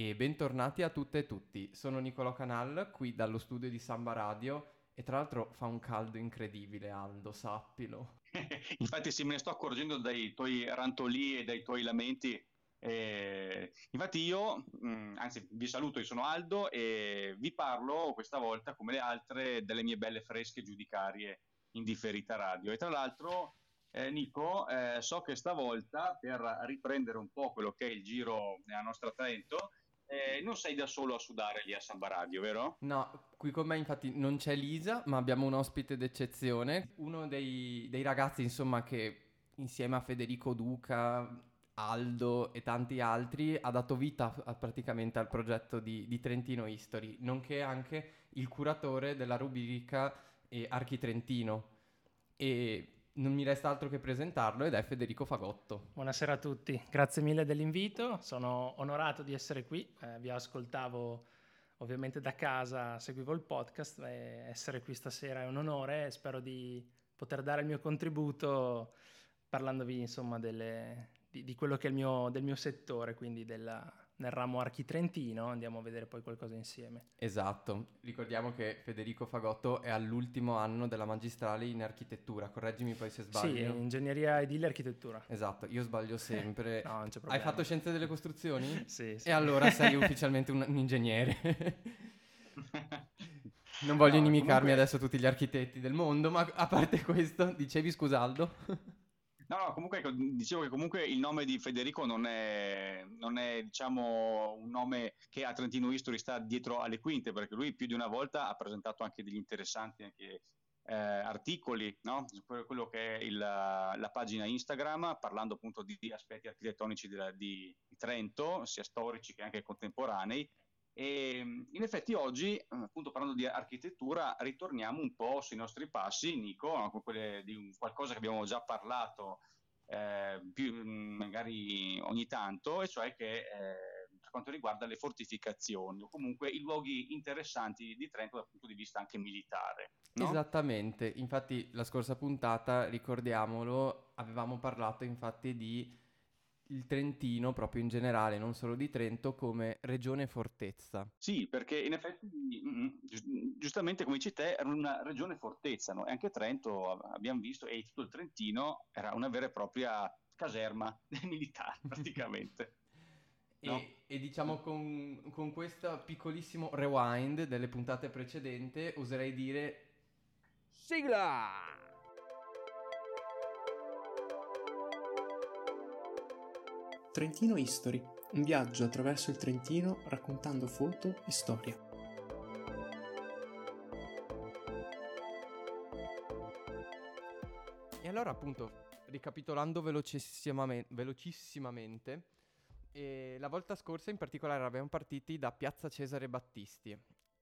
e bentornati a tutte e tutti. Sono Nicolò Canal, qui dallo studio di Samba Radio e tra l'altro fa un caldo incredibile, Aldo, sappilo. infatti sì, me ne sto accorgendo dai tuoi rantoli e dai tuoi lamenti. Eh, infatti io, mh, mm, anzi vi saluto, io sono Aldo e vi parlo questa volta come le altre delle mie belle fresche giudicarie in differita radio. E tra l'altro eh, Nico, eh, so che stavolta per riprendere un po' quello che è il giro nella nostra Trento, eh, non sei da solo a sudare lì a Samba Radio, vero? No, qui con me infatti non c'è Lisa, ma abbiamo un ospite d'eccezione, uno dei, dei ragazzi insomma che insieme a Federico Duca, Aldo e tanti altri ha dato vita a, praticamente al progetto di, di, Trentino History, nonché anche il curatore della rubrica eh, Archi Trentino. E non mi resta altro che presentarlo ed è Federico Fagotto. Buonasera a tutti, grazie mille dell'invito, sono onorato di essere qui, eh, vi ascoltavo ovviamente da casa, seguivo il podcast e essere qui stasera è un onore e spero di poter dare il mio contributo parlandovi insomma delle, di, di, quello che è il mio, del mio settore, quindi della, nel ramo architrentino, andiamo a vedere poi qualcosa insieme. Esatto, ricordiamo che Federico Fagotto è all'ultimo anno della magistrale in architettura, correggimi poi se sbaglio. Sì, ingegneria edile e architettura. Esatto, io sbaglio sempre. no, non c'è problema. Hai fatto scienze delle costruzioni? sì, sì. E allora sei ufficialmente un, un ingegnere. non voglio no, inimicarmi comunque... adesso tutti gli architetti del mondo, ma a parte questo, dicevi scusaldo? No, no, comunque dicevo che comunque il nome di Federico non è, non è diciamo, un nome che a Trentino History sta dietro alle quinte, perché lui più di una volta ha presentato anche degli interessanti anche, eh, articoli no? su quello che è il, la pagina Instagram, parlando appunto di, aspetti architettonici di, di Trento, sia storici che anche contemporanei, e in effetti oggi, appunto parlando di architettura, ritorniamo un po' sui nostri passi, Nico, di qualcosa che abbiamo già parlato eh, più, magari ogni tanto, e cioè che eh, per quanto riguarda le fortificazioni o comunque i luoghi interessanti di Trento dal punto di vista anche militare. No? Esattamente, infatti la scorsa puntata, ricordiamolo, avevamo parlato infatti di il Trentino, proprio in generale, non solo di Trento, come regione fortezza. Sì, perché in effetti, mm, mm, giustamente come dici te, era una regione fortezza, no? e anche Trento, abbiamo visto, e tutto il Trentino era una vera e propria caserma militare, praticamente. No? E, e, diciamo con, con questo piccolissimo rewind delle puntate precedenti, oserei dire... Sigla! Trentino History, un viaggio attraverso il Trentino raccontando foto e storia. E allora appunto, ricapitolando velocissimamente, eh, la volta scorsa in particolare eravamo partiti da Piazza Cesare Battisti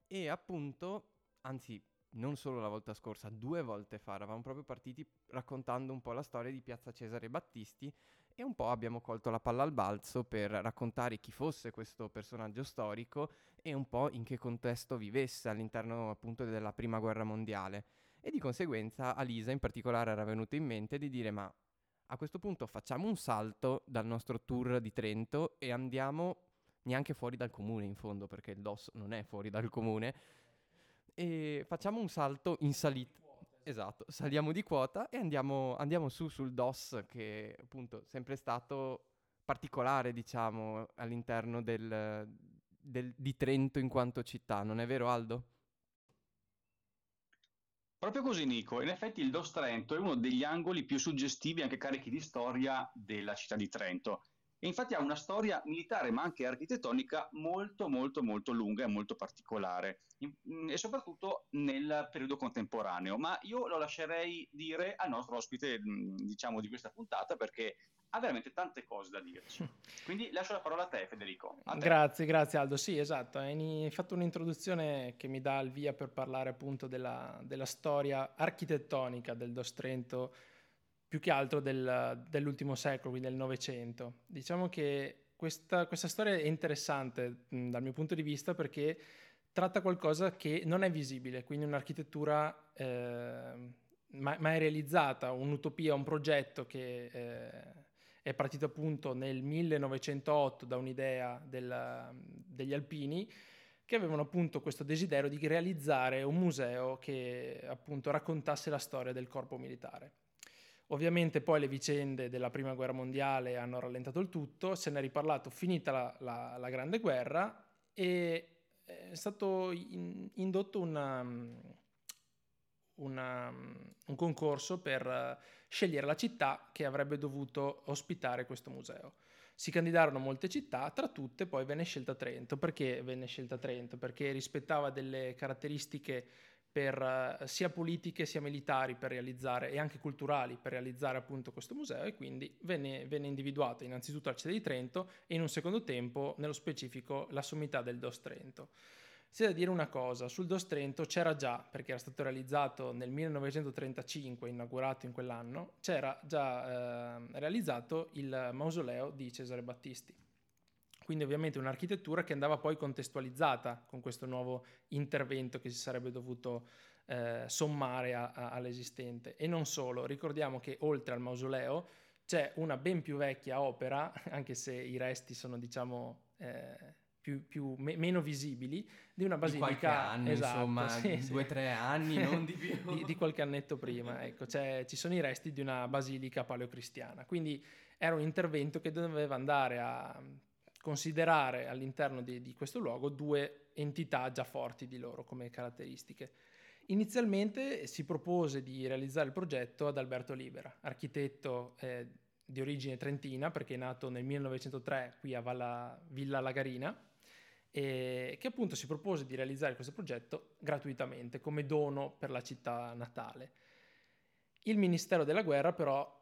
e appunto, anzi non solo la volta scorsa, due volte fa eravamo proprio partiti raccontando un po' la storia di Piazza Cesare Battisti e un po' abbiamo colto la palla al balzo per raccontare chi fosse questo personaggio storico e un po' in che contesto vivesse all'interno appunto della prima guerra mondiale. E di conseguenza a Lisa in particolare era venuto in mente di dire ma a questo punto facciamo un salto dal nostro tour di Trento e andiamo neanche fuori dal comune in fondo perché il DOS non è fuori dal comune e facciamo un salto in salita Esatto, saliamo di quota e andiamo, andiamo su sul DOS che appunto è sempre stato particolare, diciamo, all'interno del, del, di Trento in quanto città, non è vero Aldo? Proprio così Nico, in effetti il DOS Trento è uno degli angoli più suggestivi anche carichi di storia della città di Trento. E infatti ha una storia militare ma anche architettonica molto molto molto lunga e molto particolare mm, e soprattutto nel periodo contemporaneo. Ma io lo lascerei dire al nostro ospite mm, diciamo di questa puntata perché ha veramente tante cose da dirci. Quindi lascio la parola a te Federico. A te. Grazie, grazie Aldo. Sì, esatto, hai fatto un'introduzione che mi dà il via per parlare appunto della, della storia architettonica del Dos Trento più che altro del, dell'ultimo secolo, quindi del Novecento. Diciamo che questa, questa storia è interessante mh, dal mio punto di vista perché tratta qualcosa che non è visibile, quindi un'architettura eh, mai, mai, realizzata, un'utopia, un progetto che eh, è partito appunto nel 1908 da un'idea del, degli alpini che avevano appunto questo desiderio di realizzare un museo che appunto raccontasse la storia del corpo militare. Ovviamente poi le vicende della prima guerra mondiale hanno rallentato il tutto, se ne è riparlato finita la, la, la Grande Guerra e è stato in, indotto una, una, un concorso per scegliere la città che avrebbe dovuto ospitare questo museo. Si candidarono molte città, tra tutte poi venne scelta Trento. Perché venne scelta Trento? Perché rispettava delle caratteristiche per, uh, sia politiche sia militari per realizzare e anche culturali per realizzare appunto questo museo e quindi venne, venne individuata innanzitutto la città di Trento e in un secondo tempo nello specifico la sommità del Dos Trento. C'è da dire una cosa, sul Dos Trento c'era già, perché era stato realizzato nel 1935, inaugurato in quell'anno, c'era già eh, realizzato il mausoleo di Cesare Battisti. Quindi ovviamente un'architettura che andava poi contestualizzata con questo nuovo intervento che si sarebbe dovuto eh, sommare a, a, all'esistente. E non solo, ricordiamo che oltre al mausoleo c'è una ben più vecchia opera, anche se i resti sono diciamo... Eh, più, più me, meno visibili di una basilica. Di qualche anno, esatto, insomma, sì, due o sì. tre anni, non di più. di, di, qualche annetto prima, ecco, ci sono i resti di una basilica paleocristiana. Quindi era un intervento che doveva andare a considerare all'interno di, di questo luogo due entità già forti di loro come caratteristiche. Inizialmente si propose di realizzare il progetto ad Alberto Libera, architetto eh, di origine trentina perché è nato nel 1903 qui a Valla, Villa Lagarina e che appunto si propose di realizzare questo progetto gratuitamente come dono per la città natale. Il Ministero della Guerra però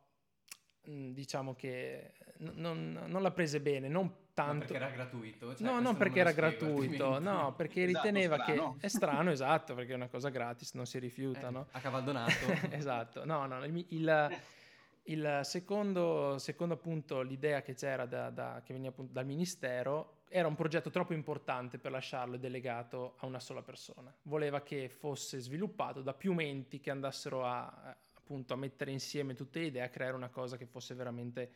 diciamo che non, non l'ha prese bene, non tanto... Perché era gratuito? Cioè, no, non perché era gratuito, no, perché esatto, riteneva strano. che... È strano, esatto, perché è una cosa gratis, non si rifiuta, eh, no? A cavaldonato. esatto, no, no, il, il, il secondo, secondo, appunto l'idea che c'era da, da, che veniva dal Ministero era un progetto troppo importante per lasciarlo delegato a una sola persona. Voleva che fosse sviluppato da più menti che andassero a, appunto, a mettere insieme tutte le idee, a creare una cosa che fosse veramente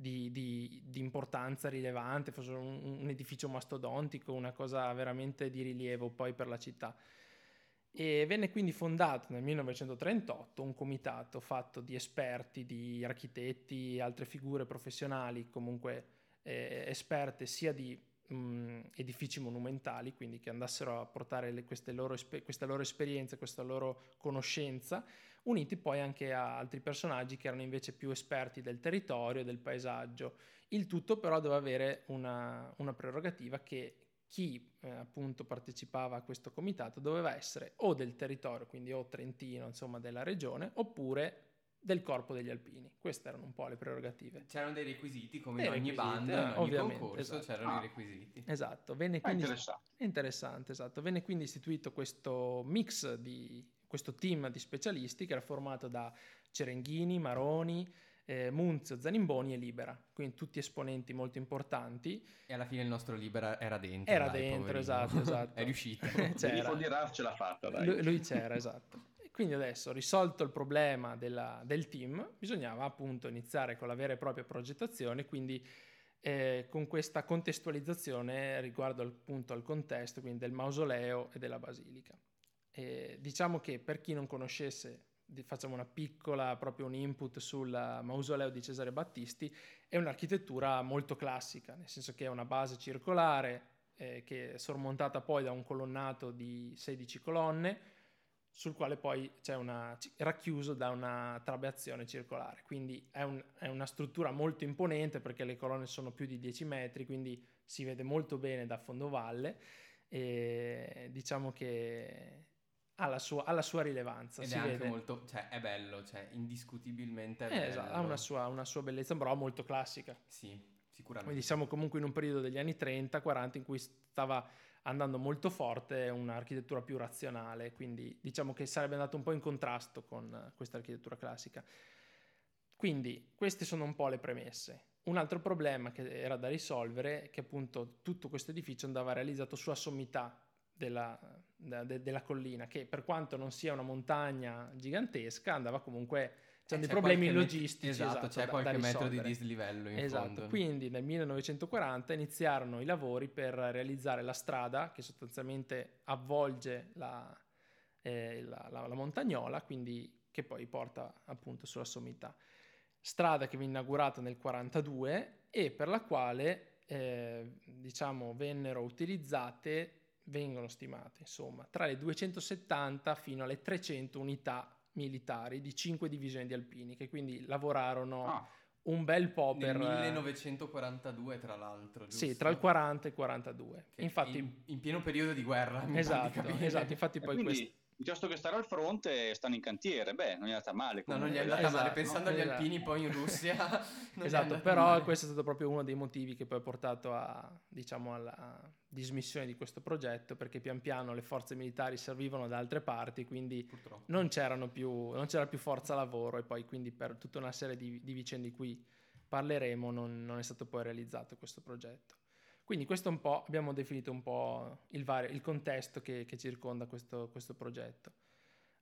di, di, di importanza rilevante, fosse un, un, edificio mastodontico, una cosa veramente di rilievo poi per la città. E venne quindi fondato nel 1938 un comitato fatto di esperti, di architetti e altre figure professionali, comunque eh, esperte sia di mh, edifici monumentali, quindi che andassero a portare le, loro, questa loro esperienza, questa loro conoscenza, uniti poi anche a altri personaggi che erano invece più esperti del territorio, del paesaggio. Il tutto però doveva avere una, una prerogativa che chi eh, appunto partecipava a questo comitato doveva essere o del territorio, quindi o trentino, insomma della regione, oppure del corpo degli alpini. Queste erano un po' le prerogative. C'erano dei requisiti, come in ogni banda, in ogni concorso esatto. c'erano ah. i requisiti. Esatto, venne quindi... interessante. interessante, esatto. Venne quindi istituito questo mix di... questo team di specialisti che era formato da Cerenghini, Maroni, eh, Munzio, Zanimboni e Libera, quindi tutti esponenti molto importanti. E alla fine il nostro Libera era dentro. Era dai, dentro, poverino. esatto, esatto. È riuscito. c'era. di Raf ce l'ha fatta, dai. Lui, lui c'era, esatto. Quindi adesso, risolto il problema della, del team, bisognava appunto iniziare con la vera e propria progettazione, quindi eh, con questa contestualizzazione riguardo appunto al contesto, quindi del mausoleo e della basilica. E diciamo che per chi non conoscesse, facciamo una piccola, proprio un input sul mausoleo di Cesare Battisti, è un'architettura molto classica, nel senso che è una base circolare eh, che è sormontata poi da un colonnato di 16 colonne, sul quale poi c'è una, racchiuso da una trabeazione circolare. Quindi è, un, è, una struttura molto imponente perché le colonne sono più di 10 metri, quindi si vede molto bene da fondovalle e diciamo che ha la sua, ha la sua rilevanza. Ed è vede. anche molto, cioè è bello, cioè indiscutibilmente eh, esatto, ha una sua, una sua bellezza, però molto classica. Sì, sicuramente. Quindi siamo comunque in un periodo degli anni 30-40 in cui stava andando molto forte un'architettura più razionale, quindi diciamo che sarebbe andato un po' in contrasto con questa architettura classica. Quindi queste sono un po' le premesse. Un altro problema che era da risolvere è che appunto tutto questo edificio andava realizzato sulla sommità della, de, della collina, che per quanto non sia una montagna gigantesca, andava comunque c'è dei c'è problemi logistici. met- esatto, esatto, c'è da- qualche da metro di dislivello in Esatto, fondo. quindi nel 1940 iniziarono i lavori per realizzare la strada che sostanzialmente avvolge la, eh, la- la- la montagnola, quindi che poi porta appunto sulla sommità. Strada che venne inaugurata nel 42 e per la quale eh, diciamo vennero utilizzate, vengono stimate insomma, tra le 270 fino alle 300 unità militari di 5 divisioni di alpini che quindi lavorarono Ah, un bel po' Nel per... 1942 tra l'altro, giusto? Sì, tra il 40 e il 42. Che Infatti, in, in pieno periodo di guerra. esatto, esatto, infatti poi quindi, questo... piuttosto che stare al fronte, stanno in cantiere. Beh, non è andata male. No, non gli è comunque. andata male, Esatto, pensando agli esatto. alpini poi in Russia. Esatto, però male. questo è stato proprio uno dei motivi che poi ha portato a, diciamo, alla dismissione di questo progetto, perché pian piano le forze militari servivano da altre parti, quindi Purtroppo. non, c'erano più, non c'era più forza lavoro e poi quindi per tutta una serie di, di vicende di cui parleremo non, non è stato poi realizzato questo progetto. Quindi questo un po', abbiamo definito un po' il, vario- il contesto che, che circonda questo, questo progetto.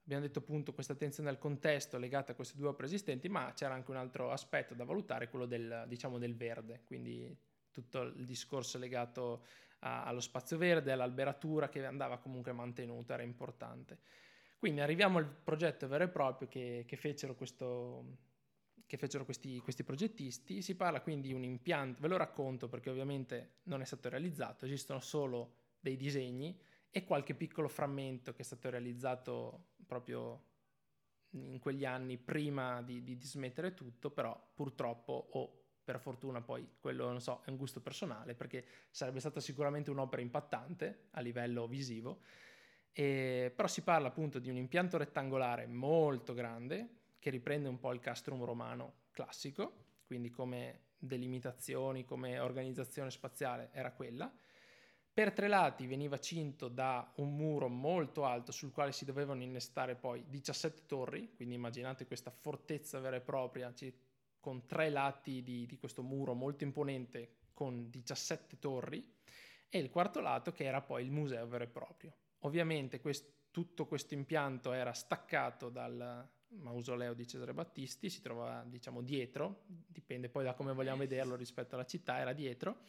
Abbiamo detto appunto questa attenzione al contesto legata a queste due opere esistenti, ma c'era anche un altro aspetto da valutare, quello del, diciamo, del verde, quindi tutto il discorso legato a- allo spazio verde, all'alberatura che andava comunque mantenuta, era importante. Quindi arriviamo al progetto vero e proprio che, che fecero, questo, che fecero questi, questi progettisti. Si parla quindi di un impianto, ve lo racconto perché ovviamente non è stato realizzato, esistono solo dei disegni e qualche piccolo frammento che è stato realizzato proprio in quegli anni prima di, di, di smettere tutto, però purtroppo o per fortuna poi quello non so è un gusto personale perché sarebbe stata sicuramente un'opera impattante a livello visivo e, però si parla appunto di un impianto rettangolare molto grande che riprende un po' il castrum romano classico quindi come delimitazioni come organizzazione spaziale era quella per tre lati veniva cinto da un muro molto alto sul quale si dovevano innestare poi 17 torri, quindi immaginate questa fortezza vera e propria con tre lati di, di questo muro molto imponente con 17 torri e il quarto lato che era poi il museo vero e proprio. Ovviamente quest, tutto questo impianto era staccato dal mausoleo di Cesare Battisti, si trova diciamo dietro, dipende poi da come vogliamo vederlo rispetto alla città, era dietro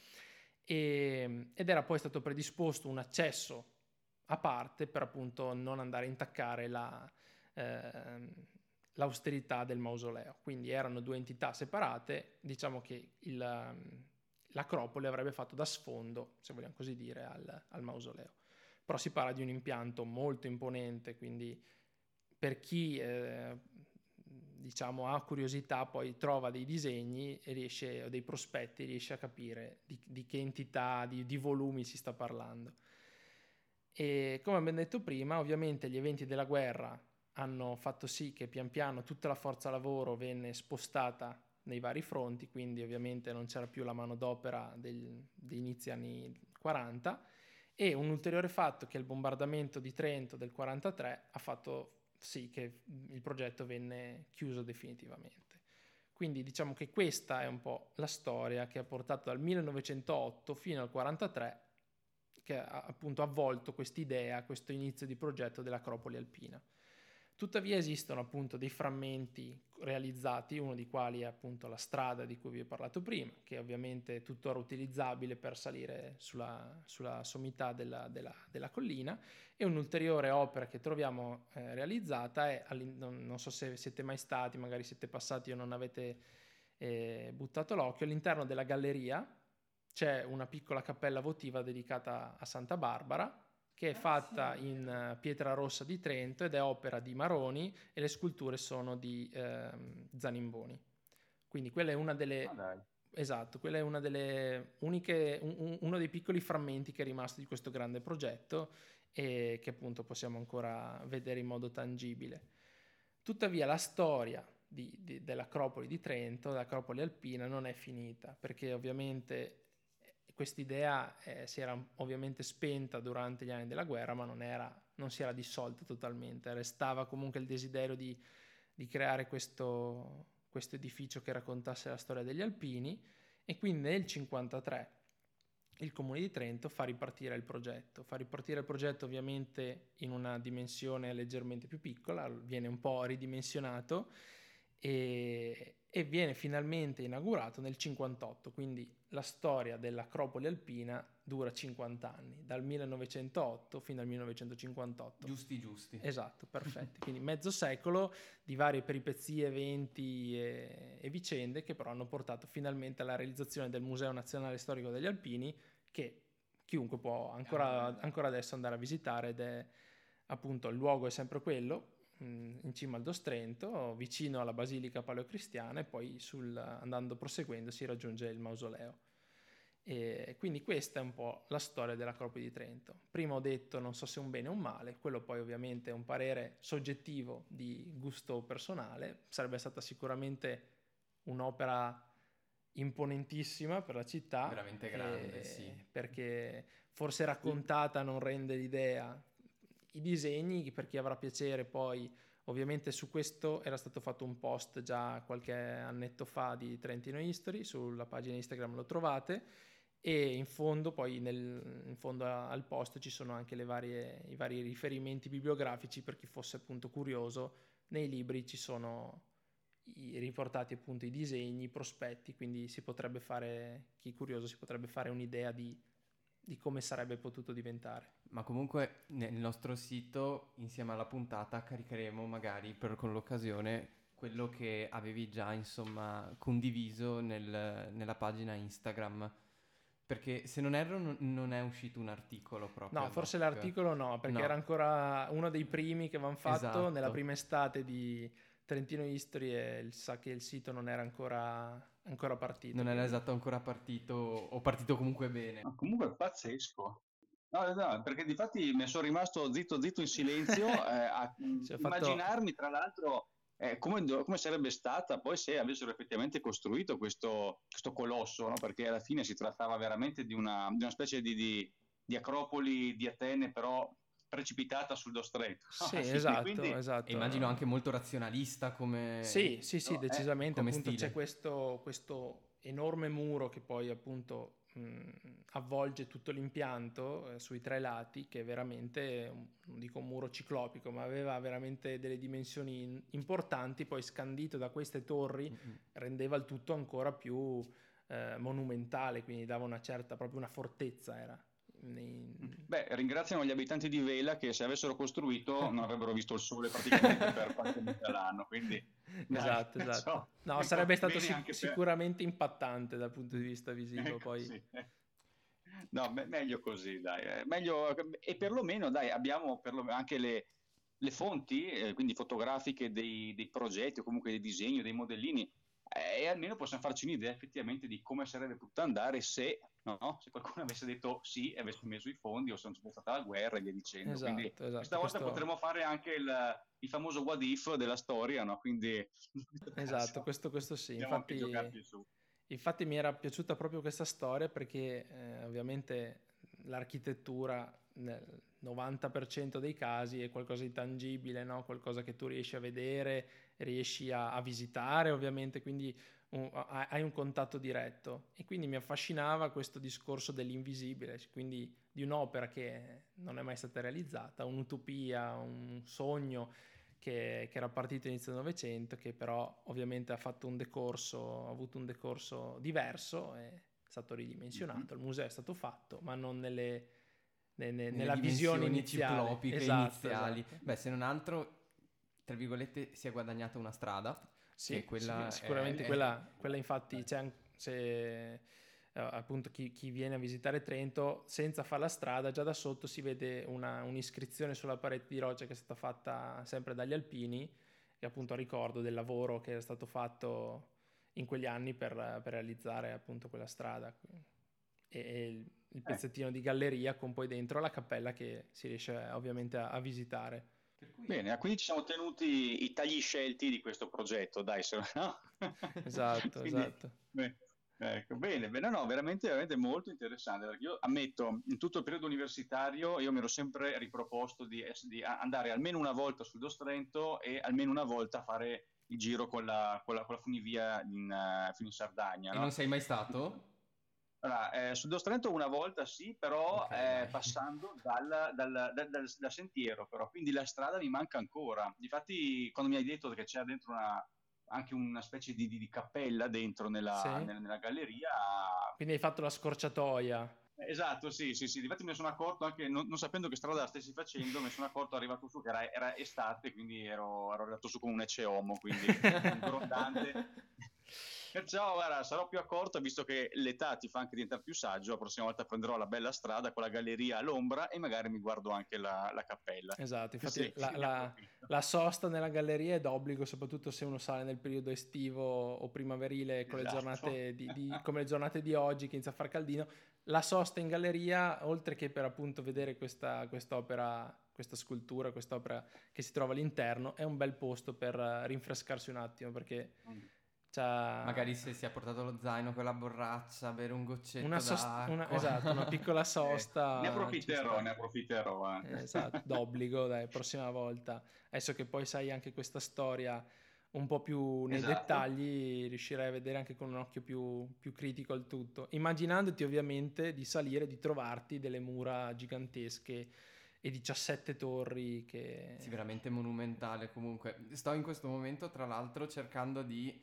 e, ed era poi stato predisposto un accesso a parte per appunto non andare a intaccare la, eh, l'austerità del mausoleo. Quindi erano due entità separate, diciamo che il, l'acropoli avrebbe fatto da sfondo, se vogliamo così dire, al, al mausoleo. Però si parla di un impianto molto imponente, quindi per chi eh, diciamo ha curiosità poi trova dei disegni e riesce, o dei prospetti riesce a capire di, di che entità, di, di, volumi si sta parlando. E come abbiamo detto prima, ovviamente gli eventi della guerra hanno fatto sì che pian piano tutta la forza lavoro venne spostata nei vari fronti, quindi ovviamente non c'era più la manodopera degli inizi anni 40 e un ulteriore fatto che il bombardamento di Trento del 43 ha fatto sì che il progetto venne chiuso definitivamente. Quindi diciamo che questa è un po' la storia che ha portato dal 1908 fino al 43 che ha appunto avvolto quest'idea, questo inizio di progetto dell'Acropoli alpina. Tuttavia esistono appunto dei frammenti realizzati, uno dei quali è appunto la strada di cui vi ho parlato prima, che è ovviamente tuttora utilizzabile per salire sulla, sulla sommità della, della, della, collina, e un'ulteriore opera che troviamo eh, realizzata è, non, non, so se siete mai stati, magari siete passati o non avete eh, buttato l'occhio, all'interno della galleria c'è una piccola cappella votiva dedicata a Santa Barbara, che è fatta in pietra rossa di Trento ed è opera di Maroni e le sculture sono di eh, Zanimboni. Quindi quella è una delle... Ah, esatto, quella è una delle uniche, un, uno dei piccoli frammenti che è rimasto di questo grande progetto e che appunto possiamo ancora vedere in modo tangibile. Tuttavia la storia di, di, dell'Acropoli di Trento, dell'Acropoli alpina, non è finita, perché ovviamente quest'idea eh, si era ovviamente spenta durante gli anni della guerra, ma non, era, non si era dissolta totalmente, restava comunque il desiderio di, di creare questo, questo, edificio che raccontasse la storia degli alpini. E quindi nel 1953 il comune di Trento fa ripartire il progetto, fa ripartire il progetto ovviamente in una dimensione leggermente più piccola, viene un po' ridimensionato e, e viene finalmente inaugurato nel 58, quindi la storia dell'Acropoli alpina dura 50 anni, dal 1908 fino al 1958. Giusti, giusti. Esatto, perfetti. Quindi mezzo secolo di varie peripezie, eventi e, e, vicende che però hanno portato finalmente alla realizzazione del Museo Nazionale Storico degli Alpini che chiunque può ancora, ancora adesso andare a visitare ed è appunto il luogo è sempre quello, in cima al Dostrento, vicino alla Basilica Paleocristiana e poi sul, andando proseguendo si raggiunge il mausoleo. E quindi questa è un po' la storia dell'Acropoli di Trento. Prima ho detto non so se un bene o un male, quello poi ovviamente è un parere soggettivo di gusto personale, sarebbe stata sicuramente un'opera imponentissima per la città. Veramente grande, eh, sì. Perché forse raccontata non rende l'idea. I disegni, per chi avrà piacere poi, ovviamente su questo era stato fatto un post già qualche annetto fa di Trentino History, sulla pagina Instagram lo trovate e in fondo poi nel, in fondo al post ci sono anche varie, i vari riferimenti bibliografici per chi fosse appunto curioso. Nei libri ci sono i, riportati appunto i disegni, i prospetti, quindi si potrebbe fare, chi è curioso si potrebbe fare un'idea di, di come sarebbe potuto diventare. Ma comunque nel nostro sito, insieme alla puntata, caricheremo magari per, con l'occasione quello che avevi già insomma condiviso nel, nella pagina Instagram. Perché se non erro non, non è uscito un articolo proprio. No, forse l'articolo no, perché no. era ancora uno dei primi che avevano fatto esatto. nella prima estate di, Trentino History e il, sa che il sito non era ancora, ancora partito. Non era esatto ancora partito, o partito comunque bene. Ma comunque è pazzesco. No, no, perché di fatti mi sono rimasto zitto zitto in silenzio eh, a immaginarmi tra l'altro eh, come, come, sarebbe stata poi se avessero effettivamente costruito questo, questo colosso, no? perché alla fine si trattava veramente di una, di una specie di, di, di acropoli di Atene, però precipitata sul Dostretto. Sì, esatto, quindi... esatto. immagino anche molto razionalista come... Sì, sì, sì, no, decisamente. Eh, appunto, c'è questo, questo, enorme muro che poi appunto mh, avvolge tutto l'impianto eh, sui tre lati, che veramente, non dico un muro ciclopico, ma aveva veramente delle dimensioni importanti, poi scandito da queste torri mm-hmm. rendeva il tutto ancora più eh, monumentale, quindi dava una certa, proprio una fortezza era. Beh, ringraziano gli abitanti di Vela che se avessero costruito non avrebbero visto il sole praticamente per qualche mese all'anno. Quindi, esatto, dai, esatto. So, no, sarebbe stato sic- sicuramente per... impattante dal punto di vista visivo. Ecco, poi. Sì. No, me- meglio così, dai. Eh, meglio... E perlomeno, dai, abbiamo perlomeno anche le, le fonti, eh, quindi fotografiche dei, dei progetti o comunque dei disegni, dei modellini, e almeno possiamo farci un'idea effettivamente di come sarebbe potuto andare se no? se qualcuno avesse detto sì e avesse messo i fondi o se non c'è stata la guerra e via dicendo. Esatto, Quindi esatto, questa volta questo... potremmo fare anche il, il, famoso what if della storia, no? Quindi... Esatto, questo, questo sì. Infatti, infatti mi era piaciuta proprio questa storia perché eh, ovviamente l'architettura nel 90% dei casi è qualcosa di tangibile, no? qualcosa che tu riesci a vedere, riesci a, a visitare ovviamente, quindi un, hai un contatto diretto e quindi mi affascinava questo discorso dell'invisibile, quindi di un'opera che non è mai stata realizzata, un'utopia, un sogno che, che era partito inizio del Novecento, che però ovviamente ha fatto un decorso, ha avuto un decorso diverso, è stato ridimensionato, mm-hmm. il museo è stato fatto, ma non nelle, ne, ne, nella visione iniziale. Esatto, iniziali. Esatto. Beh, se non altro, tra virgolette, si è guadagnata una strada sì, quella sì, sicuramente è, quella, quella, infatti c'è se, uh, appunto chi, chi, viene a visitare Trento senza fare la strada già da sotto si vede una, un'iscrizione sulla parete di roccia che è stata fatta sempre dagli alpini che appunto a ricordo del lavoro che è stato fatto in quegli anni per, per realizzare appunto quella strada e, e il, eh. pezzettino eh. di galleria con poi dentro la cappella che si riesce ovviamente a, a visitare. Cui... Bene, quindi ci siamo tenuti i tagli scelti di questo progetto, dai, se no? Esatto, quindi, esatto. Beh, ecco, bene, bene, no, veramente, veramente molto interessante, perché io ammetto, in tutto il periodo universitario io mi ero sempre riproposto di, di andare almeno una volta sul Dostrento e almeno una volta a fare il giro con la, con la, con la funivia in, uh, fino in Sardegna. E no? non sei mai stato? Allora, eh, sul Dostrento una volta sì, però okay, eh, passando dal, dal, dal, dal, sentiero, però, quindi la strada mi manca ancora. Difatti, quando mi hai detto che c'era dentro una, anche una specie di, di cappella dentro nella, Sì. nella- nella galleria. Quindi hai fatto la scorciatoia. Esatto, sì, sì, sì. Difatti me ne sono accorto anche non, non sapendo che strada stessi facendo, me ne sono accorto arrivato su che era, era estate, quindi ero, ero arrivato su con un ecce homo, quindi un grondante. Perciò, guarda, sarò più accorto visto che l'età ti fa anche diventare più saggio. La prossima volta prenderò la bella strada con la galleria all'ombra e magari mi guardo anche la, la cappella. Esatto, infatti Sì, la, la- la sosta nella galleria è d'obbligo, soprattutto se uno sale nel periodo estivo o primaverile con le Esatto. giornate di, di- come le giornate di oggi che inizia a far caldino. La sosta in galleria, oltre che per appunto vedere questa quest'opera, questa scultura, quest'opera che si trova all'interno, è un bel posto per eh, rinfrescarsi un attimo perché C'ha Magari se si è portato lo zaino con la borraccia, bere un goccetto una, sos- d'acqua. una- esatto, una piccola sosta. Eh, ne approfitterò, ne approfitterò. anche. Esatto, d'obbligo, dai, prossima volta. Adesso che poi sai anche questa storia un po' più nei Esatto. dettagli, riuscirai a vedere anche con un occhio più, più critico il tutto. Immaginandoti ovviamente di salire, di trovarti delle mura gigantesche e 17 torri che... Sì, veramente monumentale comunque. Sto in questo momento, tra l'altro, cercando di,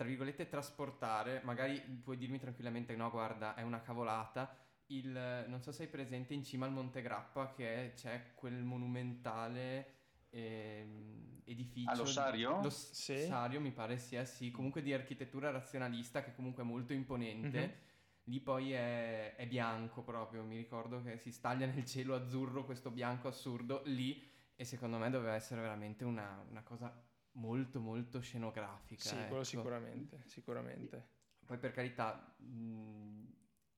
tra virgolette, trasportare, magari puoi dirmi tranquillamente, no, guarda, è una cavolata, il, non so se hai presente in cima al Monte Grappa che c'è quel monumentale ehm, edificio. Ah, l'ossario? L'ossario mi pare sia, sì, comunque di architettura razionalista che comunque è molto imponente. Mhm. Lì poi è, è bianco proprio, mi ricordo che si staglia nel cielo azzurro questo bianco assurdo lì e secondo me doveva essere veramente una, una cosa molto molto scenografica. Sì, quello ecco. sicuramente, sicuramente. Poi per carità, mh,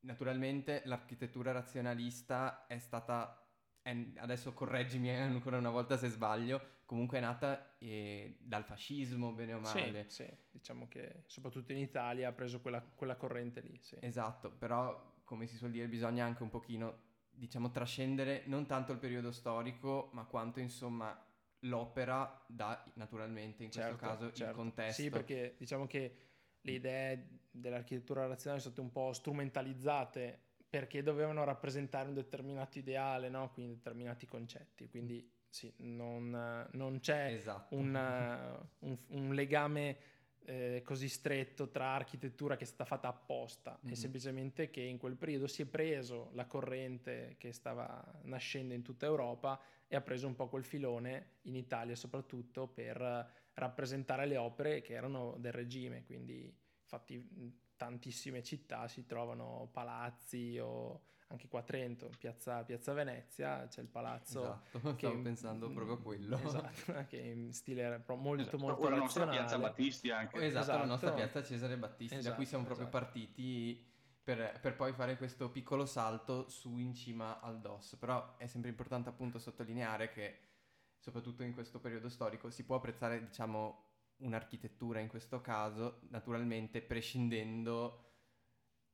naturalmente l'architettura razionalista è stata, è- adesso correggimi ancora una volta se sbaglio, comunque è nata eh, dal fascismo, bene o Sì, male. sì, diciamo che soprattutto in Italia ha preso quella, quella corrente lì, sì. Esatto, però come si suol dire bisogna anche un pochino, diciamo, trascendere non tanto il periodo storico, ma quanto insomma l'opera dà naturalmente in questo Certo, caso il certo. contesto. Sì, perché diciamo che le idee dell'architettura razionale sono state un po' strumentalizzate perché dovevano rappresentare un determinato ideale, no? Quindi determinati concetti. Quindi sì, non, non c'è Esatto. un, un- un legame eh, così stretto tra architettura che è stata fatta apposta Mhm. e semplicemente che in quel periodo si è preso la corrente che stava nascendo in tutta Europa e ha preso un po' quel filone in Italia soprattutto per eh, rappresentare le opere che erano del regime, quindi infatti in tantissime città si trovano palazzi o anche qua a Trento, in piazza, piazza Venezia, c'è il palazzo Esatto, che- stavo pensando proprio a quello. Esatto, che in stile molto Esatto, molto o la nostra piazza Battisti anche. Esatto, la nostra Esatto. piazza Cesare Battisti, da Esatto, cui siamo proprio esatto. partiti per, per poi fare questo piccolo salto su in cima al DOS. Però è sempre importante appunto sottolineare che, soprattutto in questo periodo storico, si può apprezzare, diciamo, un'architettura in questo caso, naturalmente prescindendo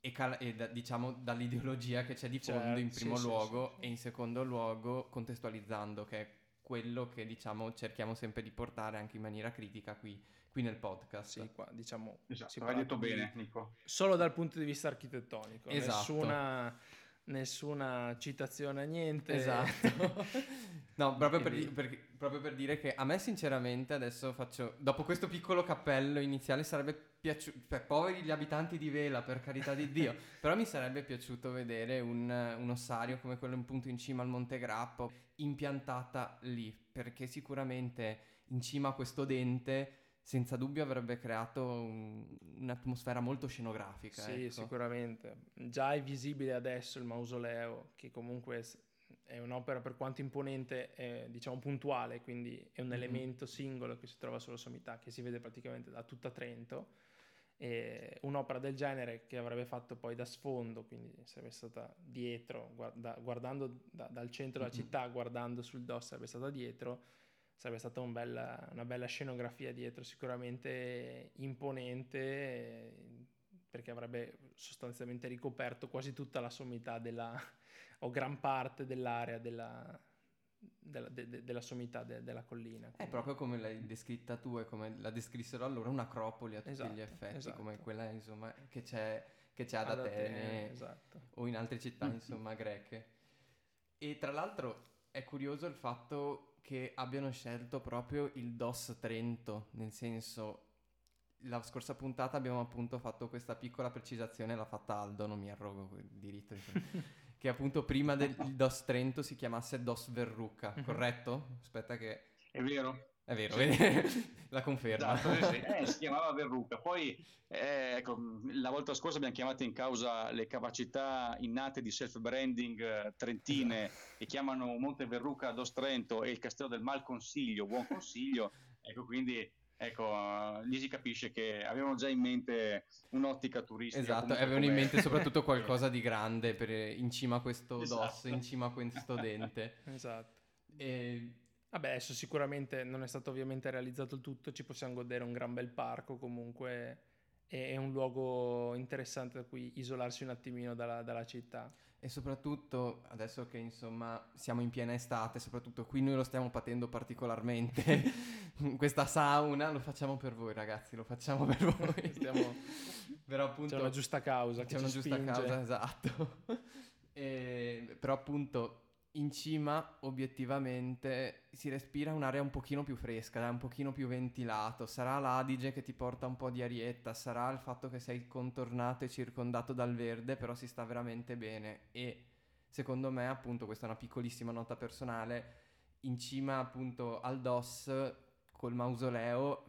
e, cal- e da- diciamo dall'ideologia che c'è di fondo Certo, in primo sì, luogo sì, sì. e in secondo luogo contestualizzando, che è quello che diciamo cerchiamo sempre di portare anche in maniera critica qui, qui nel podcast. Sì, qua diciamo Esatto, si hai detto bene, Nico. Solo dal punto di vista architettonico, Esatto. nessuna, nessuna citazione a niente. Esatto. no, proprio per, per- proprio per dire che a me sinceramente adesso faccio, dopo questo piccolo cappello iniziale sarebbe piaciuto, cioè poveri gli abitanti di Vela per carità di Dio, però mi sarebbe piaciuto vedere un, un ossario come quello appunto in cima al Monte Grappo impiantata lì, perché sicuramente in cima a questo dente senza dubbio avrebbe creato un- un'atmosfera molto scenografica. Sì, ecco. sicuramente. Già è visibile adesso il mausoleo, che comunque è un'opera per quanto imponente, è, diciamo puntuale, quindi è un elemento singolo che si trova sulla sommità, che si vede praticamente da tutta Trento. E un'opera del genere che avrebbe fatto poi da sfondo, quindi sarebbe stata dietro, guarda- guardando da- dal centro della città, guardando sul DOS, sarebbe stata dietro, sarebbe stata un bella- una bella scenografia dietro, sicuramente imponente, perché avrebbe sostanzialmente ricoperto quasi tutta la sommità della, o gran parte dell'area della, della, de- de- della sommità de- della collina. È quindi- proprio come l'hai descritta tu e come la descrissero allora un'acropoli a tutti Esatto, gli effetti, esatto. come quella insomma che c'è, che c'è ad ad Atene esatto. o in altre città insomma greche. E tra l'altro è curioso il fatto che abbiano scelto proprio il DOS Trento, nel senso la scorsa puntata abbiamo appunto fatto questa piccola precisazione, l'ha fatta Aldo, non mi arrogo il diritto di che appunto prima del DOS Trento si chiamasse DOS Verrucca, mhm. corretto? Aspetta che... È vero. È vero, sì. la conferma. Esatto, sì, eh, si chiamava Verruca. Poi, eh, ecco, la volta scorsa abbiamo chiamato in causa le capacità innate di self-branding eh, trentine esatto. che chiamano Monte Verruca Dos Trento e il Castello del Mal Consiglio, Buon Consiglio. Ecco, quindi ecco, lì si capisce che avevano già in mente un'ottica turistica. Esatto, avevano in mente soprattutto qualcosa di grande per, in cima a questo esatto. DOS, in cima a questo dente. esatto. E... Vabbè, adesso sicuramente non è stato ovviamente realizzato il tutto, ci possiamo godere un gran bel parco comunque, è un luogo interessante da cui isolarsi un attimino dalla, dalla città. E soprattutto adesso che insomma siamo in piena estate, soprattutto qui noi lo stiamo patendo particolarmente, questa sauna lo facciamo per voi ragazzi, lo facciamo per voi. Stiamo... però appunto... C'è una giusta causa. C'è una giusta spinge. causa, esatto. e... Però appunto in cima obiettivamente si respira un'area un pochino più fresca, un pochino più ventilato, sarà l'Adige che ti porta un po' di arietta, sarà il fatto che sei contornato e circondato dal verde, però si sta veramente bene. E secondo me appunto questa è una piccolissima nota personale, in cima appunto al DOS col mausoleo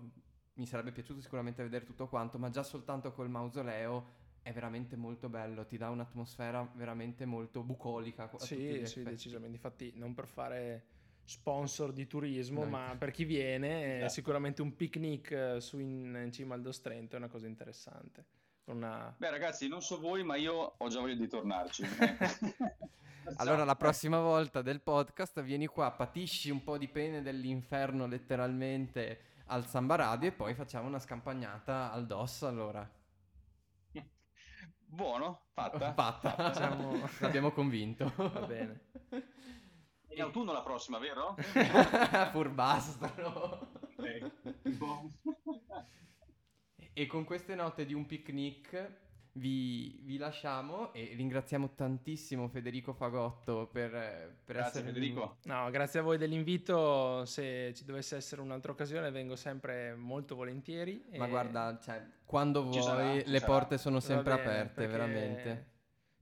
mi sarebbe piaciuto sicuramente vedere tutto quanto, ma già soltanto col mausoleo è veramente molto bello, ti dà un'atmosfera veramente molto bucolica. Sì, sì, decisamente. Infatti, non per fare sponsor di turismo, no, ma per chi viene, eh. sicuramente un picnic eh, su in, in cima al Dostrento è una cosa interessante. Una... Beh, ragazzi, non so voi, ma io ho già voglia di tornarci. allora, la prossima volta del podcast vieni qua, patisci un po' di pene dell'inferno letteralmente al Samba Radio e poi facciamo una scampagnata al DOS allora. Buono, fatta. fatta. Siamo... L'abbiamo convinto. Va bene. In autunno la prossima, vero? Furbastro. e con queste note di un picnic vi, vi, lasciamo e ringraziamo tantissimo Federico Fagotto per, per grazie, essere Federico. No, grazie a voi dell'invito. Se ci dovesse essere un'altra occasione, vengo sempre molto volentieri. Ma e... guarda, cioè, quando vuoi, sarà, le sarà. porte sono sempre bene, aperte, veramente.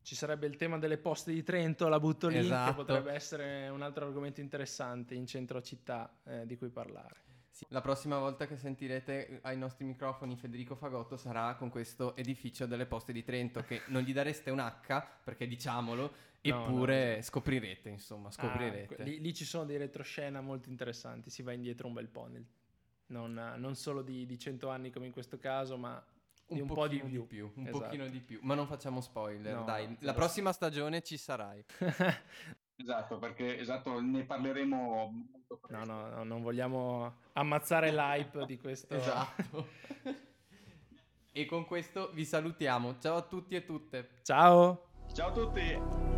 Ci sarebbe il tema delle poste di Trento, la butto lì, esatto. che potrebbe essere un altro argomento interessante in centro città eh, di cui parlare. Sì, la prossima volta che sentirete ai nostri microfoni Federico Fagotto sarà con questo edificio delle poste di Trento che non gli dareste un H perché diciamolo, eppure no, no. scoprirete, insomma, scoprirete. Ah, lì, lì, ci sono dei retroscena molto interessanti, si va indietro un bel po', nel, non, non, solo di, di 100 anni come in questo caso, ma un, un po' di più. più. un esatto. pochino di più, ma non facciamo spoiler, no, dai, la prossima stagione ci sarai. Esatto, perché esatto, ne parleremo molto presto. No, no, no, non vogliamo ammazzare l'hype di questo. Esatto. e con questo vi salutiamo. Ciao a tutti e tutte. Ciao. Ciao a tutti.